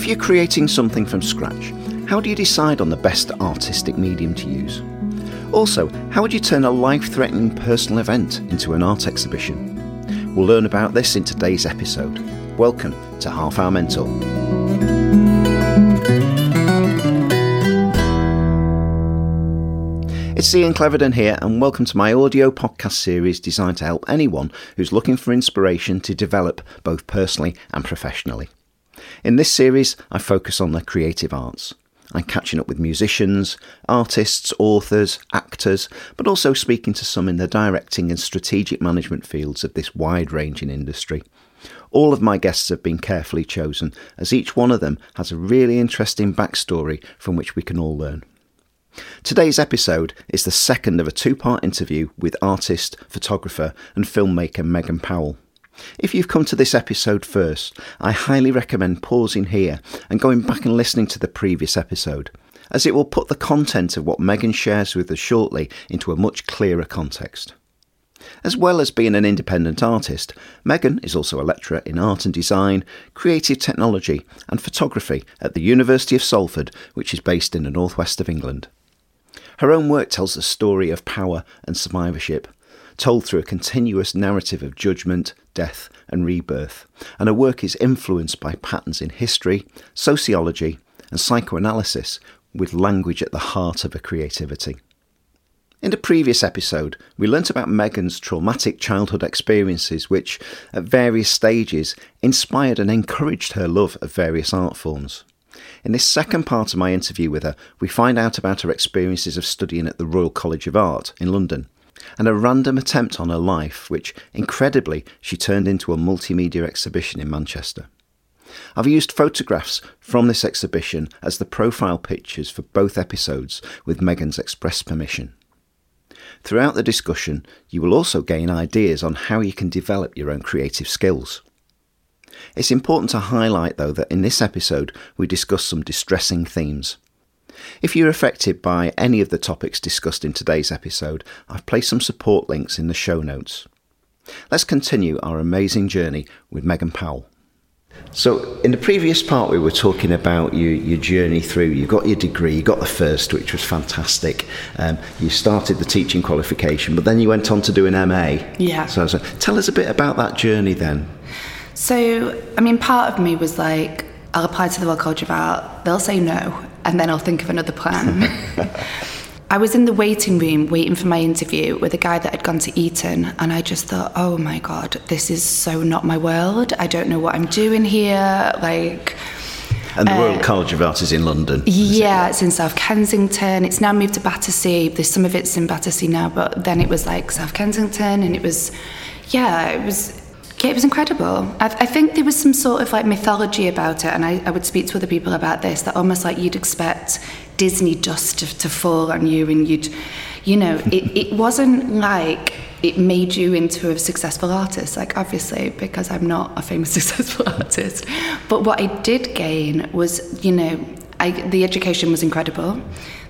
If you're creating something from scratch, how do you decide on the best artistic medium to use? Also, how would you turn a life threatening personal event into an art exhibition? We'll learn about this in today's episode. Welcome to Half Hour Mentor. It's Ian Cleverden here, and welcome to my audio podcast series designed to help anyone who's looking for inspiration to develop both personally and professionally. In this series, I focus on the creative arts. I'm catching up with musicians, artists, authors, actors, but also speaking to some in the directing and strategic management fields of this wide ranging industry. All of my guests have been carefully chosen, as each one of them has a really interesting backstory from which we can all learn. Today's episode is the second of a two part interview with artist, photographer, and filmmaker Megan Powell. If you've come to this episode first, I highly recommend pausing here and going back and listening to the previous episode, as it will put the content of what Megan shares with us shortly into a much clearer context. As well as being an independent artist, Megan is also a lecturer in art and design, creative technology, and photography at the University of Salford, which is based in the northwest of England. Her own work tells the story of power and survivorship, told through a continuous narrative of judgment, death, and rebirth, and her work is influenced by patterns in history, sociology, and psychoanalysis, with language at the heart of her creativity. In the previous episode, we learnt about Megan's traumatic childhood experiences, which, at various stages, inspired and encouraged her love of various art forms. In this second part of my interview with her, we find out about her experiences of studying at the Royal College of Art in London and a random attempt on her life, which, incredibly, she turned into a multimedia exhibition in Manchester. I've used photographs from this exhibition as the profile pictures for both episodes with Megan's express permission. Throughout the discussion, you will also gain ideas on how you can develop your own creative skills. It's important to highlight, though, that in this episode we discuss some distressing themes. If you're affected by any of the topics discussed in today's episode, I've placed some support links in the show notes. Let's continue our amazing journey with Megan Powell. So, in the previous part, we were talking about you, your journey through. You got your degree, you got the first, which was fantastic. Um, you started the teaching qualification, but then you went on to do an MA. Yeah. So, so, tell us a bit about that journey then. So, I mean, part of me was like, I'll apply to the Royal College of Art, they'll say no, and then I'll think of another plan. I was in the waiting room waiting for my interview with a guy that had gone to Eton, and I just thought, oh my God, this is so not my world. I don't know what I'm doing here. Like, and the Royal uh, College of Art is in London. Yeah, it? it's in South Kensington. It's now moved to Battersea. There's some of it's in Battersea now, but then it was like South Kensington, and it was, yeah, it was yeah, it was incredible. I, I, think there was some sort of like mythology about it, and I, I, would speak to other people about this. That almost like you'd expect Disney dust to, to fall on you, and you'd, you know, it, it wasn't like it made you into a successful artist. Like obviously, because I'm not a famous successful artist, but what I did gain was, you know, I, the education was incredible.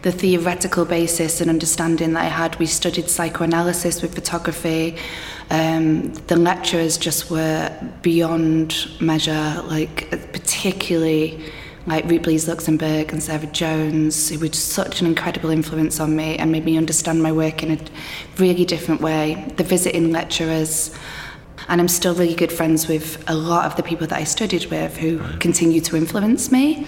The theoretical basis and understanding that I had. We studied psychoanalysis with photography. Um, the lecturers just were beyond measure, like particularly like Rut Blees Luxemburg and Sarah Jones, who were such an incredible influence on me and made me understand my work in a really different way. The visiting lecturers, and I'm still really good friends with a lot of the people that I studied with who continue to influence me.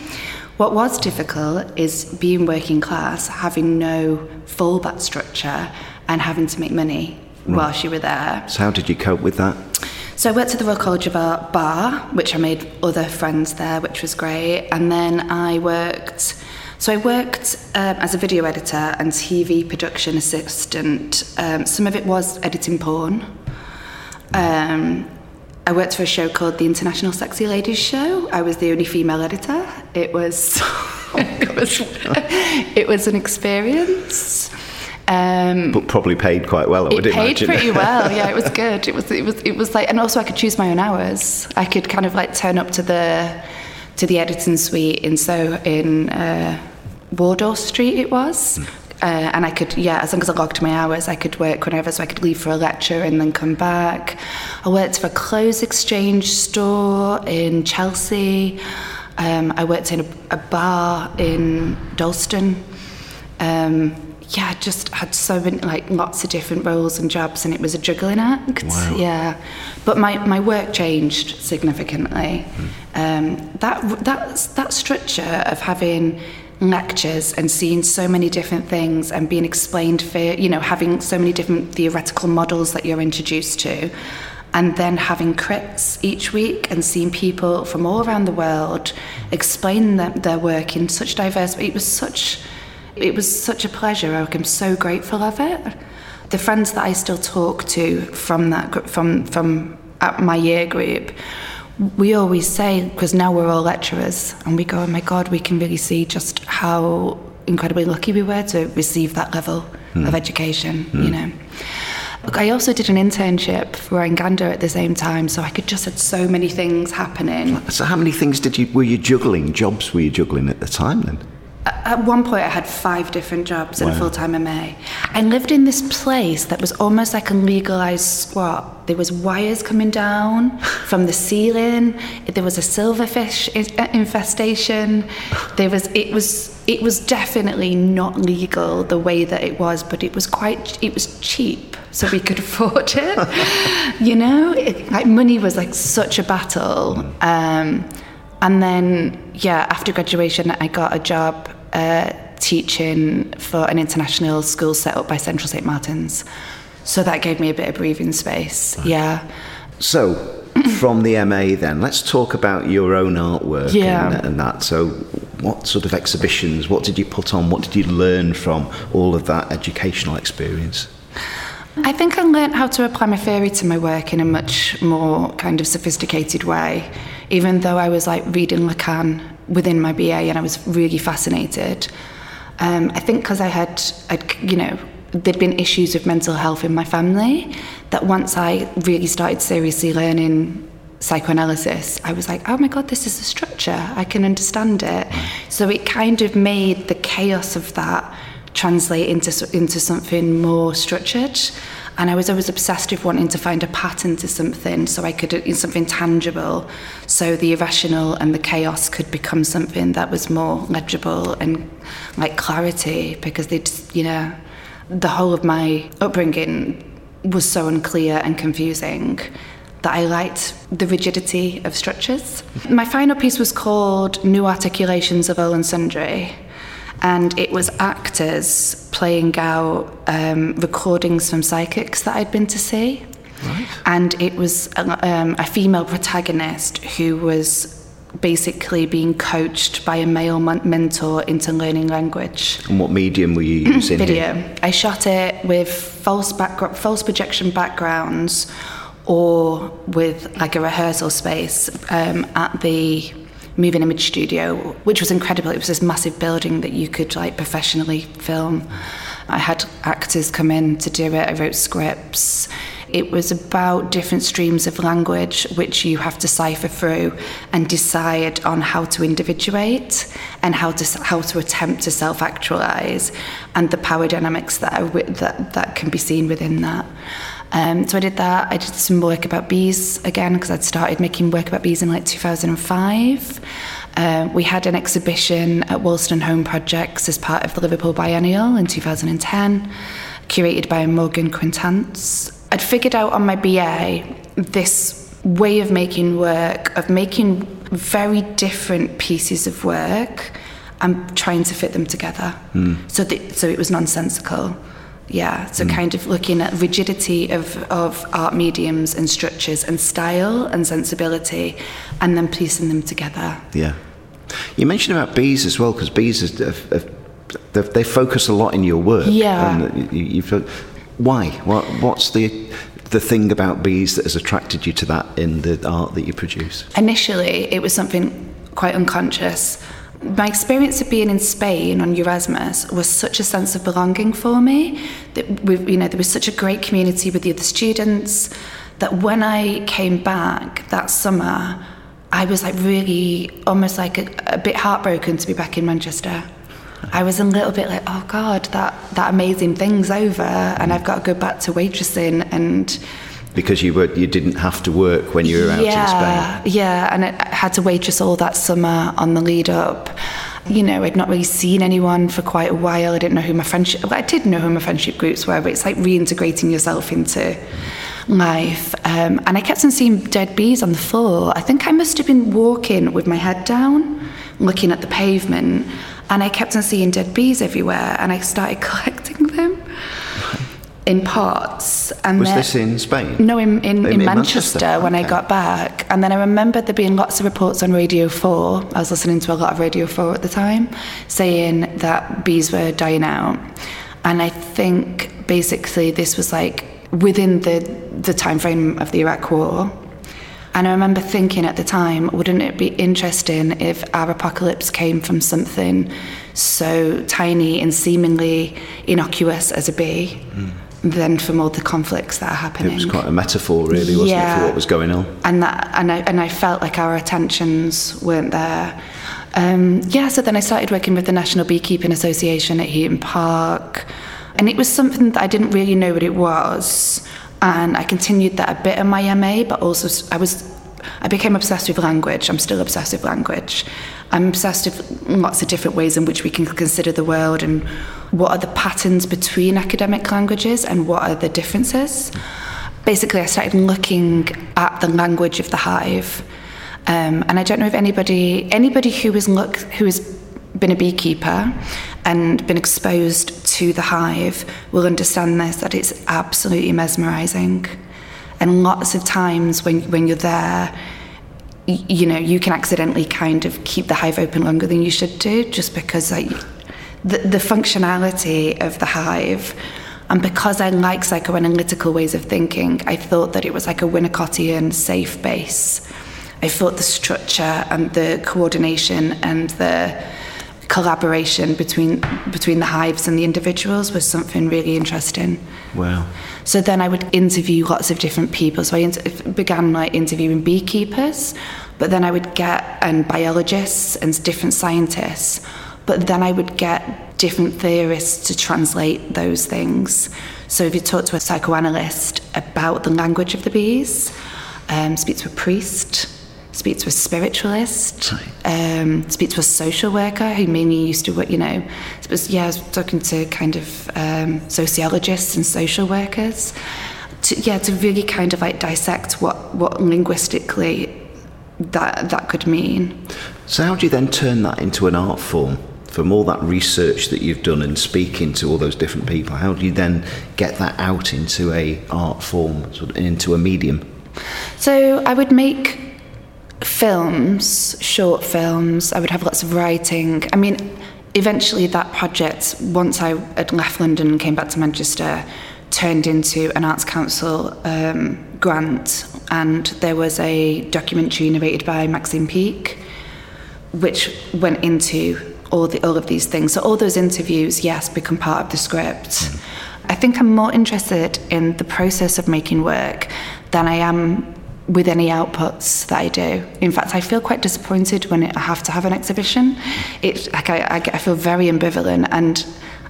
What was difficult is being working class, having no fallback structure, and having to make money right. whilst you were there. So, how did you cope with that? So, I worked at the Royal College of Art Bar, which I made other friends there, which was great. And then I worked. So I worked um, as a video editor and TV production assistant. Um, some of it was editing porn. Um, I worked for a show called the International Sexy Ladies Show. I was the only female editor. It was, it was, it was an experience. Um, but probably paid quite well. I it would paid imagine. pretty well. Yeah, it was good. It was. It was. It was like, and also I could choose my own hours. I could kind of like turn up to the to the editing suite in so in uh, Wardour Street. It was. Mm. Uh, and I could, yeah, as long as I logged my hours, I could work whenever, so I could leave for a lecture and then come back. I worked for a clothes exchange store in Chelsea. Um, I worked in a, a bar in Dalston. Um, yeah, I just had so many, like lots of different roles and jobs, and it was a juggling act. Wow. Yeah, but my, my work changed significantly. Um, that that that structure of having lectures and seeing so many different things and being explained for you know having so many different theoretical models that you're introduced to and then having crits each week and seeing people from all around the world explain their, their work in such diverse it was such it was such a pleasure i'm so grateful of it the friends that i still talk to from that from from at my year group we always say because now we're all lecturers and we go oh my god we can really see just how incredibly lucky we were to receive that level hmm. of education hmm. you know Look, I also did an internship for Enganda at the same time, so I could just had so many things happening. So, how many things did you were you juggling? Jobs were you juggling at the time then? At one point, I had five different jobs and a full time MA. I lived in this place that was almost like a legalized squat. There was wires coming down from the ceiling. There was a silverfish infestation. There was it was it was definitely not legal the way that it was, but it was quite it was cheap, so we could afford it. you know, it, like money was like such a battle. Um, and then, yeah, after graduation, I got a job uh, teaching for an international school set up by Central St. Martin's. So that gave me a bit of breathing space. Yeah. So, from the MA, then let's talk about your own artwork Yeah. and, and that. So, what sort of exhibitions? What did you put on? What did you learn from all of that educational experience? I think I learnt how to apply my theory to my work in a much more kind of sophisticated way, even though I was like reading Lacan within my BA and I was really fascinated. Um, I think because I had, I'd, you know, there'd been issues with mental health in my family, that once I really started seriously learning psychoanalysis, I was like, oh my God, this is a structure. I can understand it. So it kind of made the chaos of that translate into into something more structured. And I was always obsessed with wanting to find a pattern to something, so I could in something tangible, so the irrational and the chaos could become something that was more legible and like clarity. Because they, you know, the whole of my upbringing was so unclear and confusing that I liked the rigidity of structures. My final piece was called New Articulations of All and Sundry, and it was actors playing out um, recordings from psychics that I'd been to see. Right. And it was um, a female protagonist who was basically being coached by a male mentor into learning language And what medium were you using? here? video. I shot it with false background, false projection backgrounds, or with like a rehearsal space um, at the moving image studio, which was incredible. It was this massive building that you could like professionally film. I had actors come in to do it. I wrote scripts. It was about different streams of language which you have to cipher through and decide on how to individuate and how to how to attempt to self-actualize and the power dynamics that are, that that can be seen within that. Um, so I did that. I did some work about bees again because I'd started making work about bees in like 2005. Uh, we had an exhibition at Wolstenholme Projects as part of the Liverpool Biennial in 2010, curated by Morgan Quaintance. I'd figured out on my BA this way of making work, of making very different pieces of work and trying to fit them together. So, that, so it was nonsensical. Yeah, so hmm. kind of looking at rigidity of, of art mediums and structures and style and sensibility and then piecing them together. Yeah. You mentioned about bees as well, because bees is, have, they, they focus a lot in your work. Yeah. And uh, you, you feel, why? What, what's the the thing about bees that has attracted you to that in the art that you produce? Initially, it was something quite unconscious. My experience of being in Spain on Erasmus was such a sense of belonging for me. That we, you know, there was such a great community with the other students. That when I came back that summer, I was like really almost like a, a bit heartbroken to be back in Manchester. I was a little bit like, oh God, that, that amazing thing's over, and I've got to go back to waitressing and because you were you didn't have to work when you were out yeah, in Spain. Yeah, and I had to waitress all that summer on the lead up. You know, I'd not really seen anyone for quite a while. I didn't know who my friendship. Well, I did know who my friendship groups were, but it's like reintegrating yourself into life. Um, and I kept on seeing dead bees on the floor. I think I must have been walking with my head down, looking at the pavement, and I kept on seeing dead bees everywhere. And I started collecting them in parts. And Was this in Spain? no, in, in, in, In Manchester, Manchester, when I got back. And then I remember there being lots of reports on Radio 4. I was listening to a lot of Radio 4 at the time, saying that bees were dying out. And I think basically this was like within the, the time frame of the Iraq War. And I remember thinking at the time, wouldn't it be interesting if our apocalypse came from something so tiny and seemingly innocuous as a bee hmm. Than from all the conflicts that are happening? It was quite a metaphor, really, wasn't it, for what was going on? and that and I and I felt like our attentions weren't there. Um, yeah, so then I started working with the National Beekeeping Association at Heaton Park, and it was something that I didn't really know what it was, and I continued that a bit in my MA, but also I was. I became obsessed with language. I'm still obsessed with language. I'm obsessed with lots of different ways in which we can consider the world and what are the patterns between academic languages and what are the differences basically I started looking at the language of the hive. Um, and I don't know if anybody anybody who has look who has been a beekeeper and been exposed to the hive will understand this that it's absolutely mesmerizing. And lots of times when when you're there you know you can accidentally kind of keep the hive open longer than you should do just because like the, the functionality of the hive and because I like psychoanalytical ways of thinking, I thought that it was like a Winnicottian safe base. I thought the structure and the coordination and the collaboration between between the hives and the individuals was something really interesting. Wow. So then I would interview lots of different people. So I inter- began like interviewing beekeepers, but then I would get and biologists and different scientists. But then I would get different theorists to translate those things. So if you talk to a psychoanalyst about the language of the bees, um, speak to a priest, speak to a spiritualist, um, speak to a social worker who mainly used to work, you know, was, yeah, I was talking to kind of um, sociologists and social workers. To, yeah, to really kind of like dissect what, what linguistically that that could mean. So, how do you then turn that into an art form? From all that research that you've done and speaking to all those different people, how do you then get that out into a art form, sort of into a medium? So I would make films, short films. I would have lots of writing. I mean, eventually that project, once I had left London and came back to Manchester, turned into an Arts Council um, grant, and there was a documentary narrated by Maxine Peake, which went into all the all of these things. So all those interviews, yes, become part of the script. I think I'm more interested in the process of making work than I am with any outputs that I do. In fact, I feel quite disappointed when I have to have an exhibition. It like I, I, I feel very ambivalent, and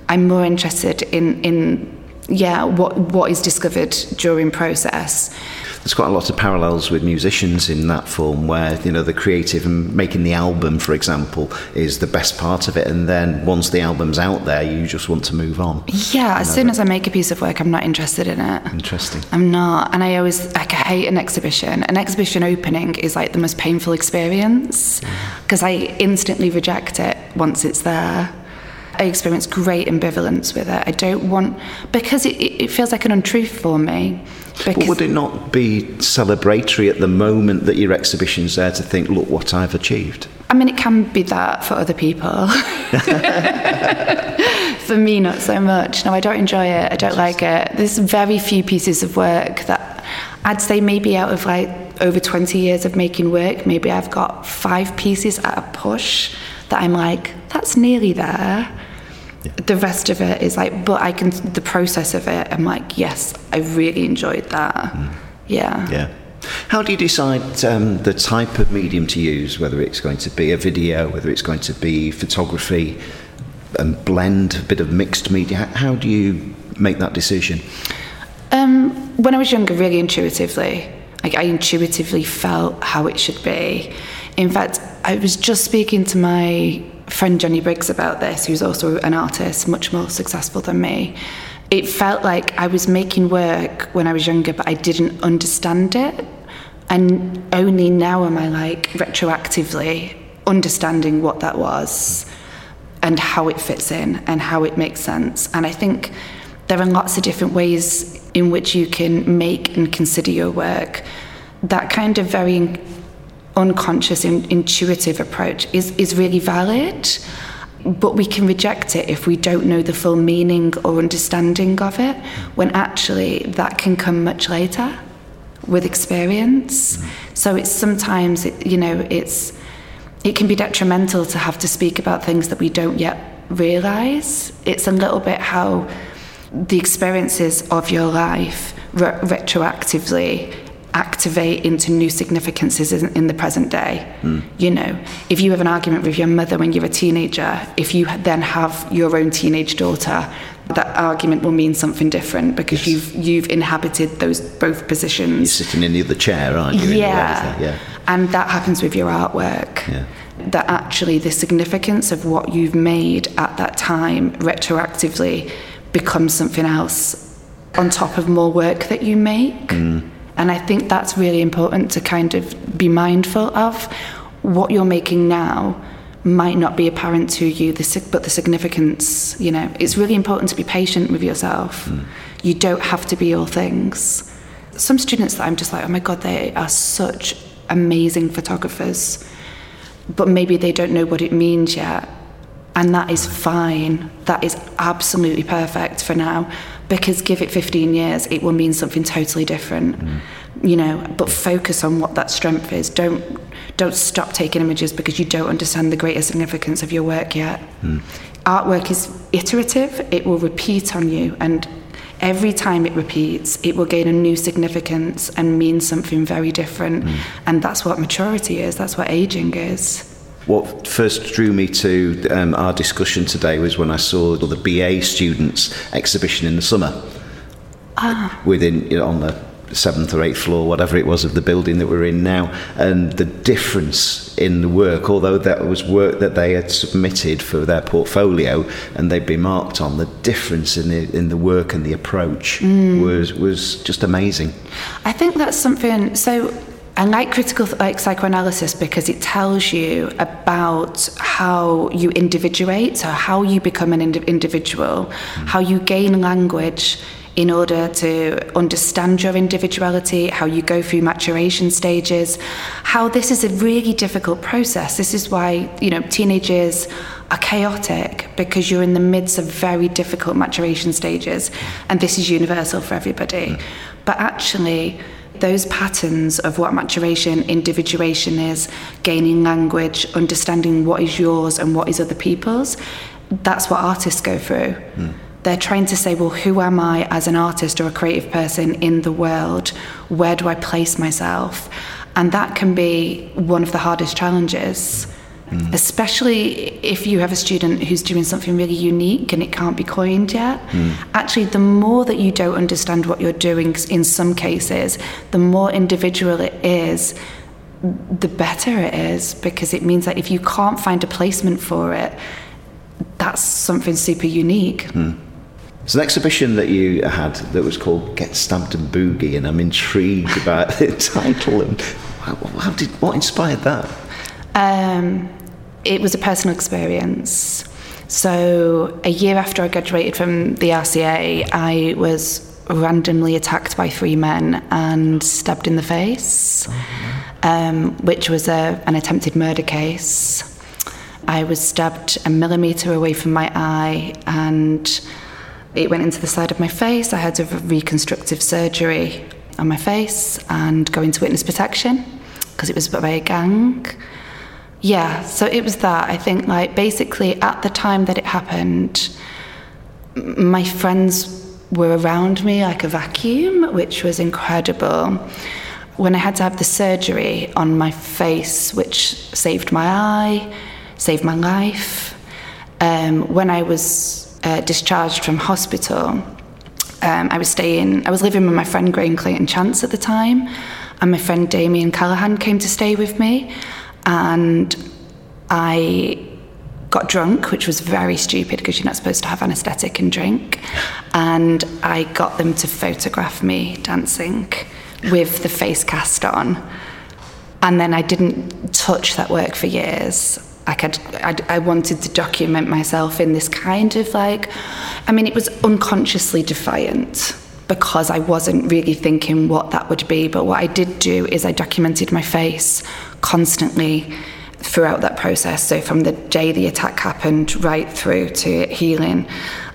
I'm more interested in in yeah what what is discovered during process. There's quite a lot of parallels with musicians in that form, where you know the creative and making the album, for example, is the best part of it, and then once the album's out there, you just want to move on. Yeah, as soon as I make a piece of work, I'm not interested in it. Interesting. I'm not, and I always like I hate an exhibition. An exhibition opening is like the most painful experience because I instantly reject it once it's there. I experience great ambivalence with it. I don't want because it, it feels like an untruth for me. But would it not be celebratory at the moment that your exhibition's there to think, look what I've achieved? I mean, it can be that for other people. for me, not so much. No, I don't enjoy it. I don't like it. There's very few pieces of work that I'd say maybe out of like over 20 years of making work, maybe I've got five pieces at a push that I'm like, that's nearly there. The rest of it is like, but I can, the process of it, I'm like, yes, I really enjoyed that. Yeah. Yeah. How do you decide um, the type of medium to use, whether it's going to be a video, whether it's going to be photography, and blend a bit of mixed media? How- How do you make that decision? Um, when I was younger, really intuitively. Like I intuitively felt how it should be. In fact, I was just speaking to my friend Jenny Briggs about this, who's also an artist, much more successful than me. It felt like I was making work when I was younger, but I didn't understand it. And only now am I like retroactively understanding what that was and how it fits in and how it makes sense. And I think there are lots of different ways in which you can make and consider your work. That kind of very unconscious and intuitive approach is, is really valid, but we can reject it if we don't know the full meaning or understanding of it, when actually that can come much later with experience. So it's sometimes, you know, it's it can be detrimental to have to speak about things that we don't yet realize. It's a little bit how the experiences of your life re- retroactively activate into new significances in, in the present day. Mm. You know, if you have an argument with your mother when you're a teenager, if you then have your own teenage daughter, that argument will mean something different because yes. you've you've inhabited those both positions. You're sitting in the other chair, aren't you? Yeah. yeah. And that happens with your artwork. Yeah. That actually the significance of what you've made at that time retroactively becomes something else on top of more work that you make. Mm. And I think that's really important to kind of be mindful of. What you're making now might not be apparent to you, but the significance, you know, it's really important to be patient with yourself. Mm. You don't have to be all things. Some students that I'm just like, oh my God, they are such amazing photographers, but maybe they don't know what it means yet. And that is fine. That is absolutely perfect for now because give it 15 years, it will mean something totally different. Mm. You know, but focus on what that strength is. Don't don't stop taking images because you don't understand the greater significance of your work yet. Mm. Artwork is iterative. It will repeat on you and every time it repeats, it will gain a new significance and mean something very different. Mm. And that's what maturity is, that's what aging is. What first drew me to um, our discussion today was when I saw the BA students exhibition in the summer. Ah. Within you know, on the seventh or eighth floor, whatever it was of the building that we're in now, and the difference in the work, although that was work that they had submitted for their portfolio and they'd been marked on, the difference in the in the work and the approach mm. was was just amazing. I think that's something. So I like critical like psychoanalysis because it tells you about how you individuate, so how you become an ind- individual, how you gain language in order to understand your individuality, how you go through maturation stages, how this is a really difficult process. This is why, you know, teenagers are chaotic because you're in the midst of very difficult maturation stages and this is universal for everybody. But actually those patterns of what maturation, individuation is, gaining language, understanding what is yours and what is other people's, that's what artists go through. Mm. They're trying to say, well, who am I as an artist or a creative person in the world? Where do I place myself? And that can be one of the hardest challenges. Mm especially if you have a student who's doing something really unique and it can't be coined yet. Mm. Actually, the more that you don't understand what you're doing in some cases, the more individual it is, the better it is because it means that if you can't find a placement for it, that's something super unique. Mm. It's an exhibition that you had that was called Get Stabbed and Boogie, and I'm intrigued about the title and how, how did what inspired that? Um, it was a personal experience. So, a year after I graduated from the RCA, I was randomly attacked by three men and stabbed in the face, um, which was a, an attempted murder case. I was stabbed a millimetre away from my eye and it went into the side of my face. I had a reconstructive surgery on my face and go into witness protection because it was by a gang. Yeah, so it was that. I think, like, basically, at the time that it happened, my friends were around me like a vacuum, which was incredible. When I had to have the surgery on my face, which saved my eye, saved my life, um, when I was uh, discharged from hospital, um, I was staying, I was living with my friend Graham Clayton Chance at the time, and my friend Damien Callahan came to stay with me, and I got drunk, which was very stupid because you're not supposed to have anaesthetic and drink, and I got them to photograph me dancing with the face cast on, and then I didn't touch that work for years. Like I'd, I'd, I wanted to document myself in this kind of like, I mean, it was unconsciously defiant because I wasn't really thinking what that would be. But what I did do is I documented my face constantly throughout that process. So from the day the attack happened right through to healing,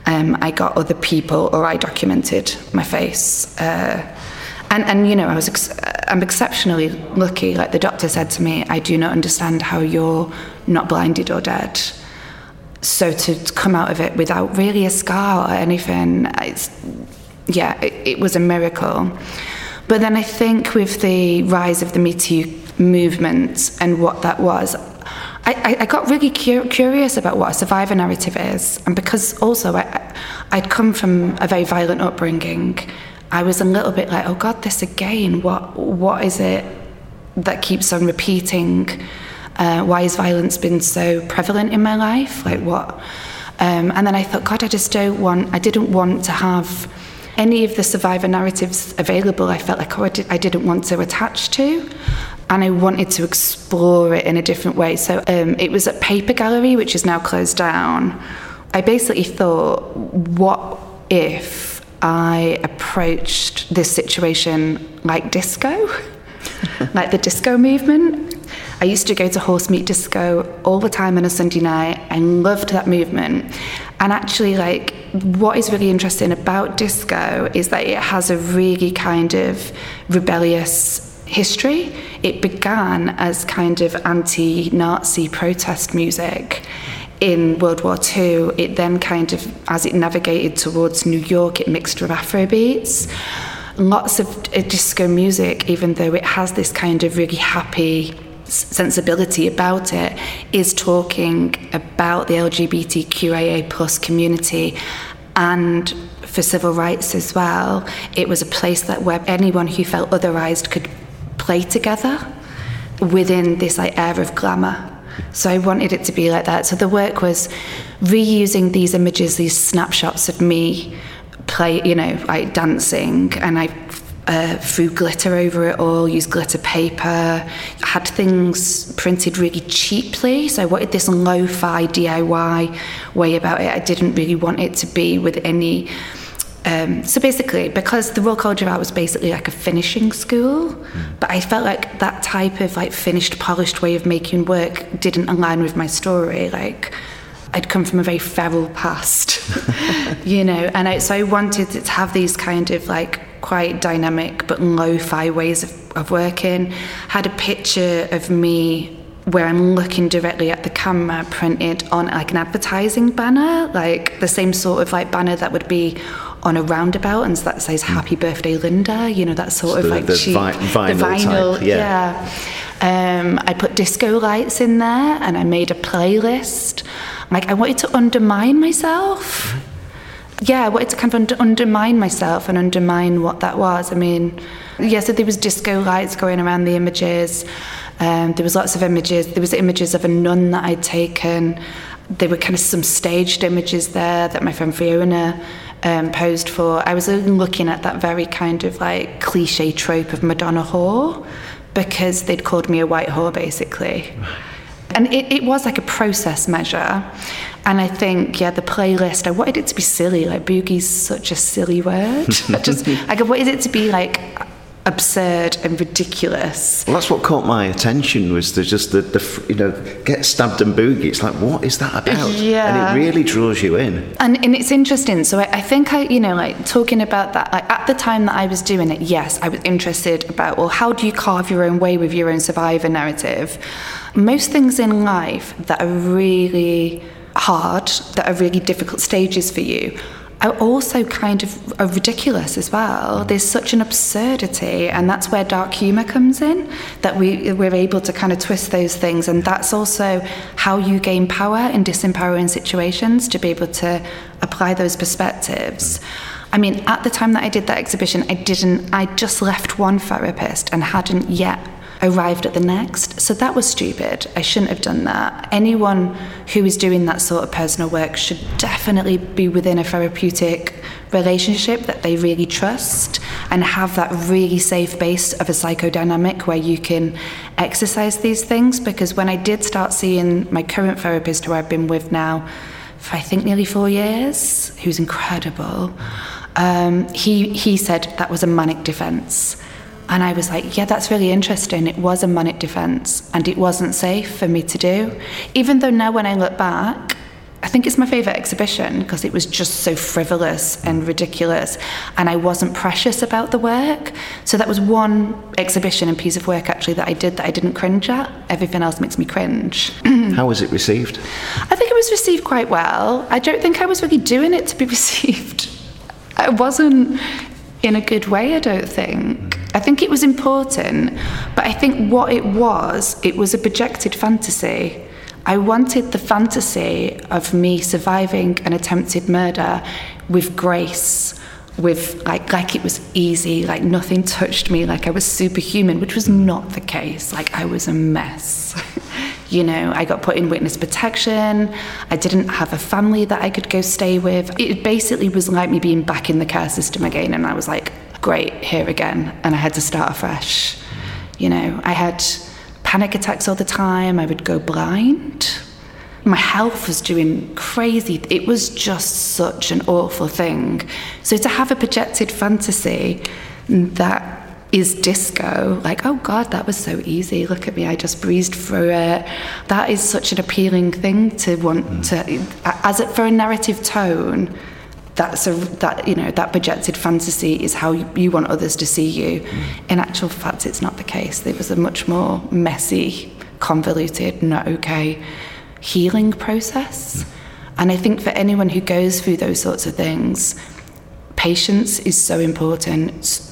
um, I got other people or I documented my face. Uh, and, and you know, I was ex- I'm exceptionally lucky. Like the doctor said to me, I do not understand how you're not blinded or dead. So to come out of it without really a scar or anything, it's, yeah, it, it was a miracle. But then I think with the rise of the Me Too movement and what that was, I, I got really cu- curious about what a survivor narrative is. And because also I, I'd come from a very violent upbringing, I was a little bit like, oh God, this again. What what is it that keeps on repeating? Uh, why has violence been so prevalent in my life? Like what? Um, and then I thought, God, I just don't want. I didn't want to have any of the survivor narratives available. I felt like oh, I, did, I didn't want to attach to. And I wanted to explore it in a different way. So um, it was at Paper Gallery, which is now closed down. I basically thought, what if I approached this situation like disco, like the disco movement. I used to go to horse meat disco all the time on a Sunday night. I loved that movement. And actually, like, what is really interesting about disco is that it has a really kind of rebellious history. It began as kind of anti Nazi protest music in World War II, it then kind of, as it navigated towards New York, it mixed with Afro beats. Lots of uh, disco music, even though it has this kind of really happy sensibility about it, is talking about the LGBTQIA plus community and for civil rights as well. It was a place that where anyone who felt otherized could play together within this like air of glamour so I wanted it to be like that. So the work was reusing these images, these snapshots of me play, you know, like dancing, and I uh, threw glitter over it all, used glitter paper, had things printed really cheaply. So I wanted this lo-fi DIY way about it. I didn't really want it to be with any um, so basically, because the Royal College of Art was basically like a finishing school, mm. but I felt like that type of like finished, polished way of making work didn't align with my story. Like I'd come from a very feral past, you know, and I, so I wanted to have these kind of like quite dynamic but lo-fi ways of, of working. Had a picture of me where I'm looking directly at the camera printed on like an advertising banner, like the same sort of like banner that would be on a roundabout and that says hmm. happy birthday linda you know that sort so of like the, cheap, vi- vinyl, the vinyl type, yeah, yeah. Um, i put disco lights in there and i made a playlist. Like i wanted to undermine myself. Mm-hmm. yeah i wanted to kind of un- undermine myself and undermine what that was. I mean yeah so there was disco lights going around the images. Um, there was lots of images. There was images of a nun that i'd taken. There were kind of some staged images there that my friend fiona um, posed for, I was looking at that very kind of like cliche trope of Madonna whore because they'd called me a white whore basically. And it, it was like a process measure. And I think, yeah, the playlist, I wanted it to be silly. Like, boogie's such a silly word. I just, I wanted it to be like absurd and ridiculous. Well, that's what caught my attention was the just the, the you know get stabbed and boogie. It's like what is that about? Yeah, and it really draws you in. And and it's interesting. So I, I think I you know like talking about that like at the time that I was doing it, yes, I was interested about well how do you carve your own way with your own survivor narrative. Most things in life that are really hard, that are really difficult stages for you are also kind of are ridiculous as well. Mm. There's such an absurdity, and that's where dark humour comes in. That we we're able to kind of twist those things, and that's also how you gain power in disempowering situations to be able to apply those perspectives. Mm. I mean, at the time that I did that exhibition, I didn't, I just left one therapist and hadn't yet arrived at the next. So that was stupid. I shouldn't have done that. Anyone who is doing that sort of personal work should definitely be within a therapeutic relationship that they really trust and have that really safe base of a psychodynamic where you can exercise these things. Because when I did start seeing my current therapist, who I've been with now for I think nearly four years, who's incredible, um, he, he said that was a manic defense. And I was like, yeah, that's really interesting. It was a manic defense and it wasn't safe for me to do. Even though now when I look back, I think it's my favourite exhibition because it was just so frivolous and ridiculous, and I wasn't precious about the work. So that was one exhibition and piece of work actually that I did that I didn't cringe at. Everything else makes me cringe. How was it received? I think it was received quite well. I don't think I was really doing it to be received. I wasn't in a good way, I don't think. I think it was important, but I think what it was, it was a projected fantasy. I wanted the fantasy of me surviving an attempted murder with grace, with like like it was easy, like nothing touched me, like I was superhuman, which was not the case. Like I was a mess. you know, I got put in witness protection. I didn't have a family that I could go stay with. It basically was like me being back in the care system again and I was like, great, here again. And I had to start afresh. You know, I had panic attacks all the time. I would go blind. My health was doing crazy. It was just such an awful thing. So to have a projected fantasy that is disco, like, oh God, that was so easy. Look at me, I just breezed through it. That is such an appealing thing to want to, as it for a narrative tone that's a that you know that projected fantasy is how you, you want others to see you mm. in actual fact it's not the case it was a much more messy convoluted not okay healing process mm. and i think for anyone who goes through those sorts of things patience is so important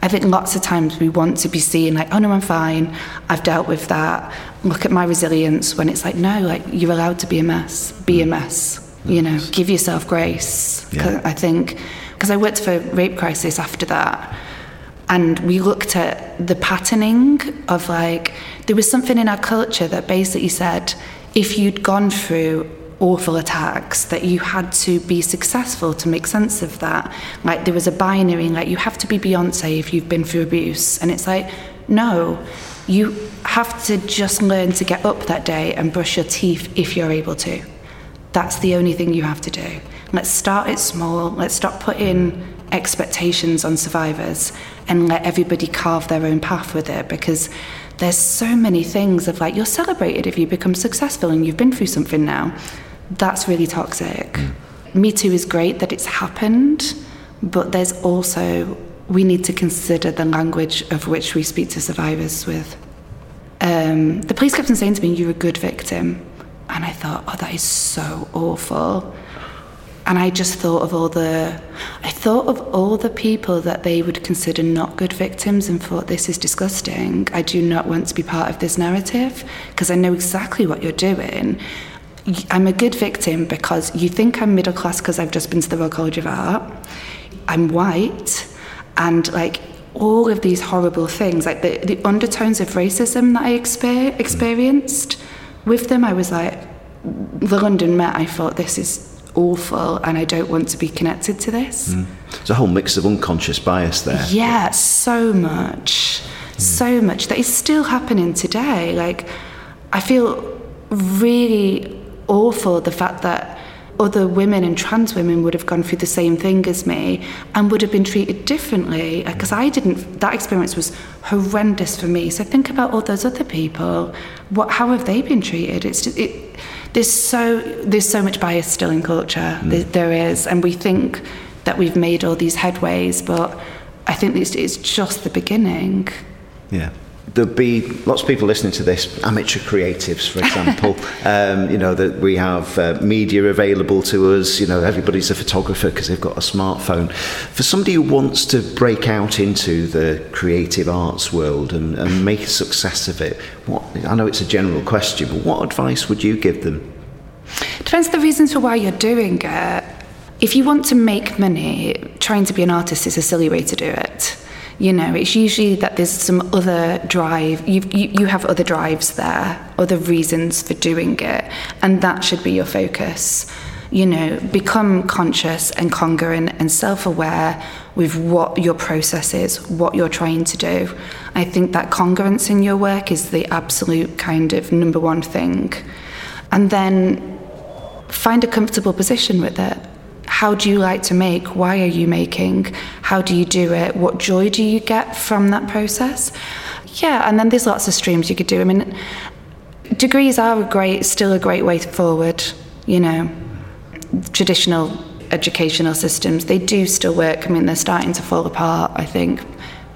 I think lots of times we want to be seen like, oh no, I'm fine. I've dealt with that. Look at my resilience. When it's like, no, like you're allowed to be a mess. Be a mm. mess you know, give yourself grace. Yeah. I think, because I worked for Rape Crisis after that, and we looked at the patterning of like, there was something in our culture that basically said if you'd gone through awful attacks that you had to be successful to make sense of that like there was a binary like you have to be beyonce if you've been through abuse and it's like no you have to just learn to get up that day and brush your teeth if you're able to that's the only thing you have to do. Let's start it small. Let's stop putting expectations on survivors and let everybody carve their own path with it because there's so many things of like you're celebrated if you become successful and you've been through something now. That's really toxic. Mm. Me Too is great that it's happened, but there's also we need to consider the language of which we speak to survivors with. Um, the police kept on saying to me, You're a good victim. And I thought, oh, that is so awful. And I just thought of all the, I thought of all the people that they would consider not good victims and thought, this is disgusting. I do not want to be part of this narrative because I know exactly what you're doing. I'm a good victim because you think I'm middle class because I've just been to the Royal College of Art. I'm white. And like all of these horrible things, like the, the undertones of racism that I exper- experienced with them, I was like, the London Met, I thought, this is awful and I don't want to be connected to this. Mm. There's a whole mix of unconscious bias there. Yeah, so much. Mm. So much that is still happening today. Like, I feel really awful the fact that other women and trans women would have gone through the same thing as me and would have been treated differently because I didn't that experience was horrendous for me. So think about all those other people. What how have they been treated? It's just, it there's so there's so much bias still in culture. Mm. there, there is and we think that we've made all these headways but I think it's, it's just the beginning. Yeah there'll be lots of people listening to this, amateur creatives, for example. um, you know, that we have uh, media available to us. You know, everybody's a photographer because they've got a smartphone. For somebody who wants to break out into the creative arts world and, and make a success of it, what I know it's a general question, but what advice would you give them? Depends on the reasons for why you're doing it. if you want to make money, trying to be an artist is a silly way to do it. You know, it's usually that there's some other drive. You've, you you have other drives there, other reasons for doing it, and that should be your focus. You know, become conscious and congruent and self-aware with what your process is, what you're trying to do. I think that congruence in your work is the absolute kind of number one thing, and then find a comfortable position with it how do you like to make? Why are you making? How do you do it? What joy do you get from that process? Yeah, and then there's lots of streams you could do. I mean, degrees are a great, still a great way forward. You know, traditional educational systems they do still work. I mean, they're starting to fall apart. I think.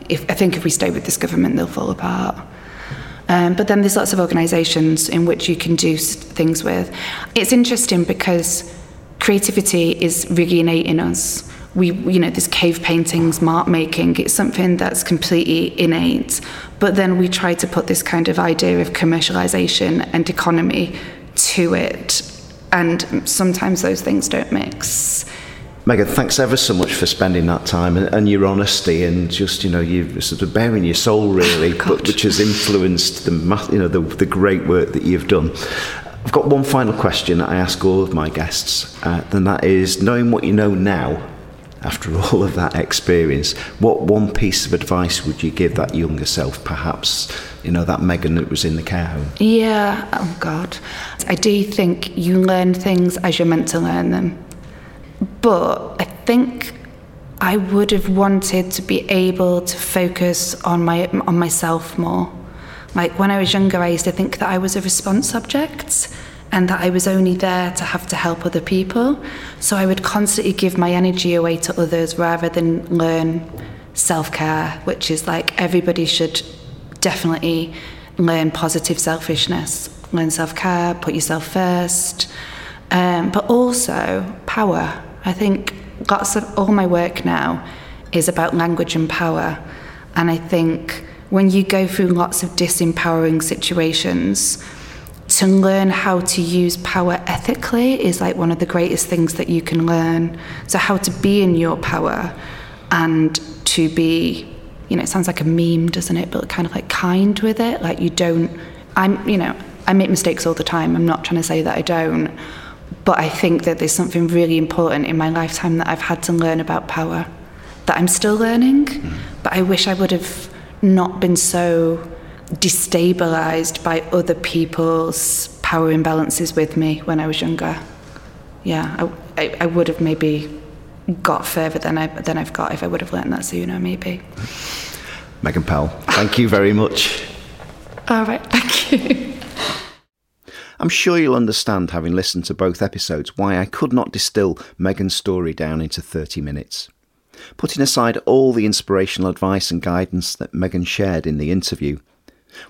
If I think if we stay with this government, they'll fall apart. Um, but then there's lots of organisations in which you can do things with. It's interesting because creativity is really innate in us. We, you know, this cave paintings, mark making, it's something that's completely innate. But then we try to put this kind of idea of commercialization and economy to it. And sometimes those things don't mix. Megan, thanks ever so much for spending that time and, and your honesty and just you know you sort of baring your soul really, oh, but which has influenced the you know the, the great work that you've done. I've got one final question that I ask all of my guests, uh, and that is knowing what you know now, after all of that experience, what one piece of advice would you give that younger self, perhaps, you know, that Megan that was in the care home? Yeah, oh God. I do think you learn things as you're meant to learn them. But I think I would have wanted to be able to focus on my on myself more. Like when I was younger, I used to think that I was a response subject and that I was only there to have to help other people. So I would constantly give my energy away to others rather than learn self care, which is like everybody should definitely learn positive selfishness, learn self care, put yourself first, um, but also power. I think lots of all my work now is about language and power. And I think when you go through lots of disempowering situations, to learn how to use power ethically is like one of the greatest things that you can learn. So, how to be in your power and to be, you know, it sounds like a meme, doesn't it? But kind of like kind with it. Like, you don't, I'm, you know, I make mistakes all the time. I'm not trying to say that I don't. But I think that there's something really important in my lifetime that I've had to learn about power that I'm still learning. Mm. But I wish I would have not been so destabilized by other people's power imbalances with me when I was younger. Yeah, I, I, I would have maybe got further than, I, than I've got if I would have learned that sooner, maybe. Megan Powell, thank you very much. All right, thank you. I'm sure you'll understand, having listened to both episodes, why I could not distill Megan's story down into 30 minutes. Putting aside all the inspirational advice and guidance that Megan shared in the interview,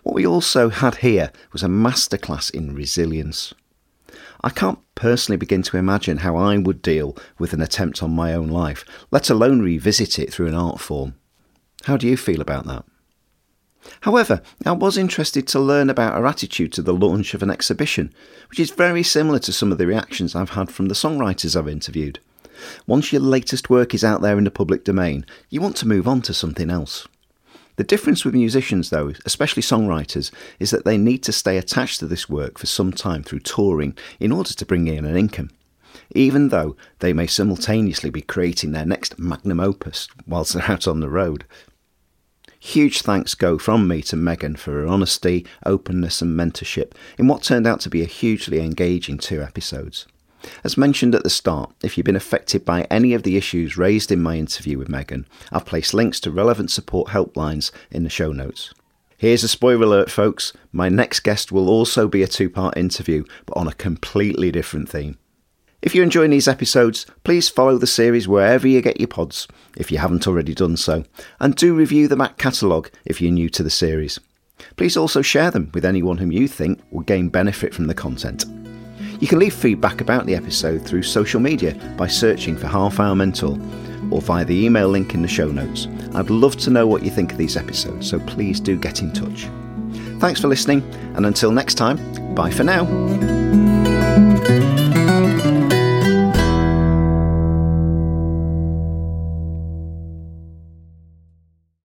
what we also had here was a masterclass in resilience. I can't personally begin to imagine how I would deal with an attempt on my own life, let alone revisit it through an art form. How do you feel about that? However, I was interested to learn about her attitude to the launch of an exhibition, which is very similar to some of the reactions I've had from the songwriters I've interviewed. Once your latest work is out there in the public domain, you want to move on to something else. The difference with musicians, though, especially songwriters, is that they need to stay attached to this work for some time through touring in order to bring in an income, even though they may simultaneously be creating their next magnum opus whilst they're out on the road. Huge thanks go from me to Megan for her honesty, openness, and mentorship in what turned out to be a hugely engaging two episodes. As mentioned at the start, if you've been affected by any of the issues raised in my interview with Megan, I've placed links to relevant support helplines in the show notes. Here's a spoiler alert, folks. My next guest will also be a two part interview, but on a completely different theme. If you're enjoying these episodes, please follow the series wherever you get your pods, if you haven't already done so, and do review the Mac catalogue if you're new to the series. Please also share them with anyone whom you think will gain benefit from the content. You can leave feedback about the episode through social media by searching for Half Hour Mentor or via the email link in the show notes. I'd love to know what you think of these episodes, so please do get in touch. Thanks for listening, and until next time, bye for now.